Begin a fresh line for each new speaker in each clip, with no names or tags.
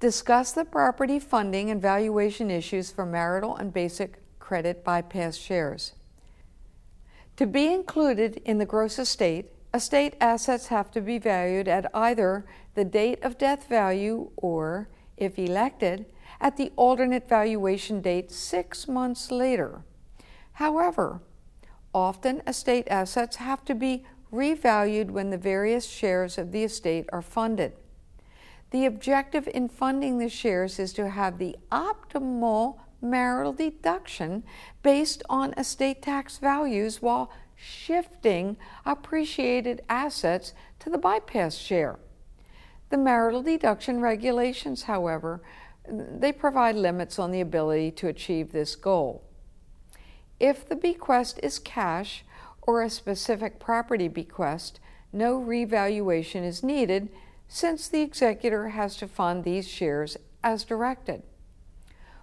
Discuss the property funding and valuation issues for marital and basic credit bypass shares. To be included in the gross estate, estate assets have to be valued at either the date of death value or, if elected, at the alternate valuation date six months later. However, often estate assets have to be revalued when the various shares of the estate are funded. The objective in funding the shares is to have the optimal marital deduction based on estate tax values while shifting appreciated assets to the bypass share. The marital deduction regulations, however, they provide limits on the ability to achieve this goal. If the bequest is cash or a specific property bequest, no revaluation is needed since the executor has to fund these shares as directed.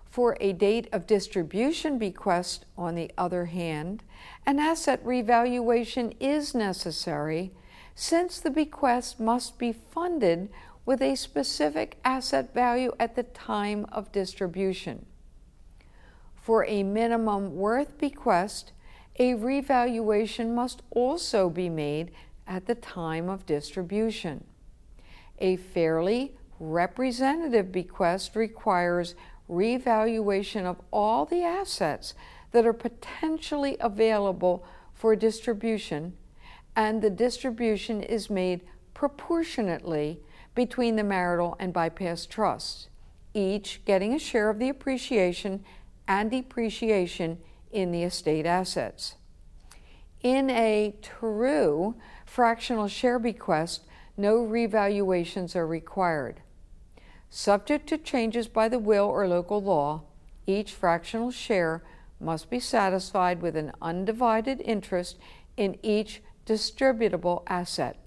For a date of distribution bequest, on the other hand, an asset revaluation is necessary since the bequest must be funded with a specific asset value at the time of distribution. For a minimum worth bequest, a revaluation must also be made at the time of distribution. A fairly representative bequest requires revaluation of all the assets that are potentially available for distribution, and the distribution is made proportionately between the marital and bypass trusts, each getting a share of the appreciation and depreciation in the estate assets. In a true fractional share bequest, no revaluations are required. Subject to changes by the will or local law, each fractional share must be satisfied with an undivided interest in each distributable asset.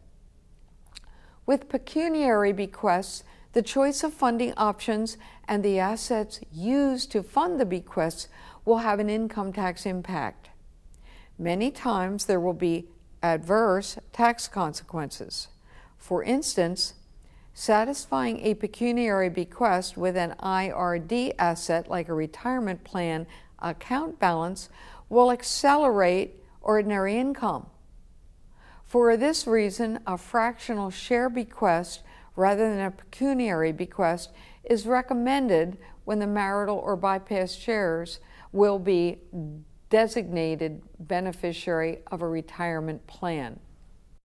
With pecuniary bequests, the choice of funding options and the assets used to fund the bequests will have an income tax impact. Many times there will be adverse tax consequences. For instance, satisfying a pecuniary bequest with an IRD asset like a retirement plan account balance will accelerate ordinary income. For this reason, a fractional share bequest rather than a pecuniary bequest is recommended when the marital or bypass shares will be designated beneficiary of a retirement plan.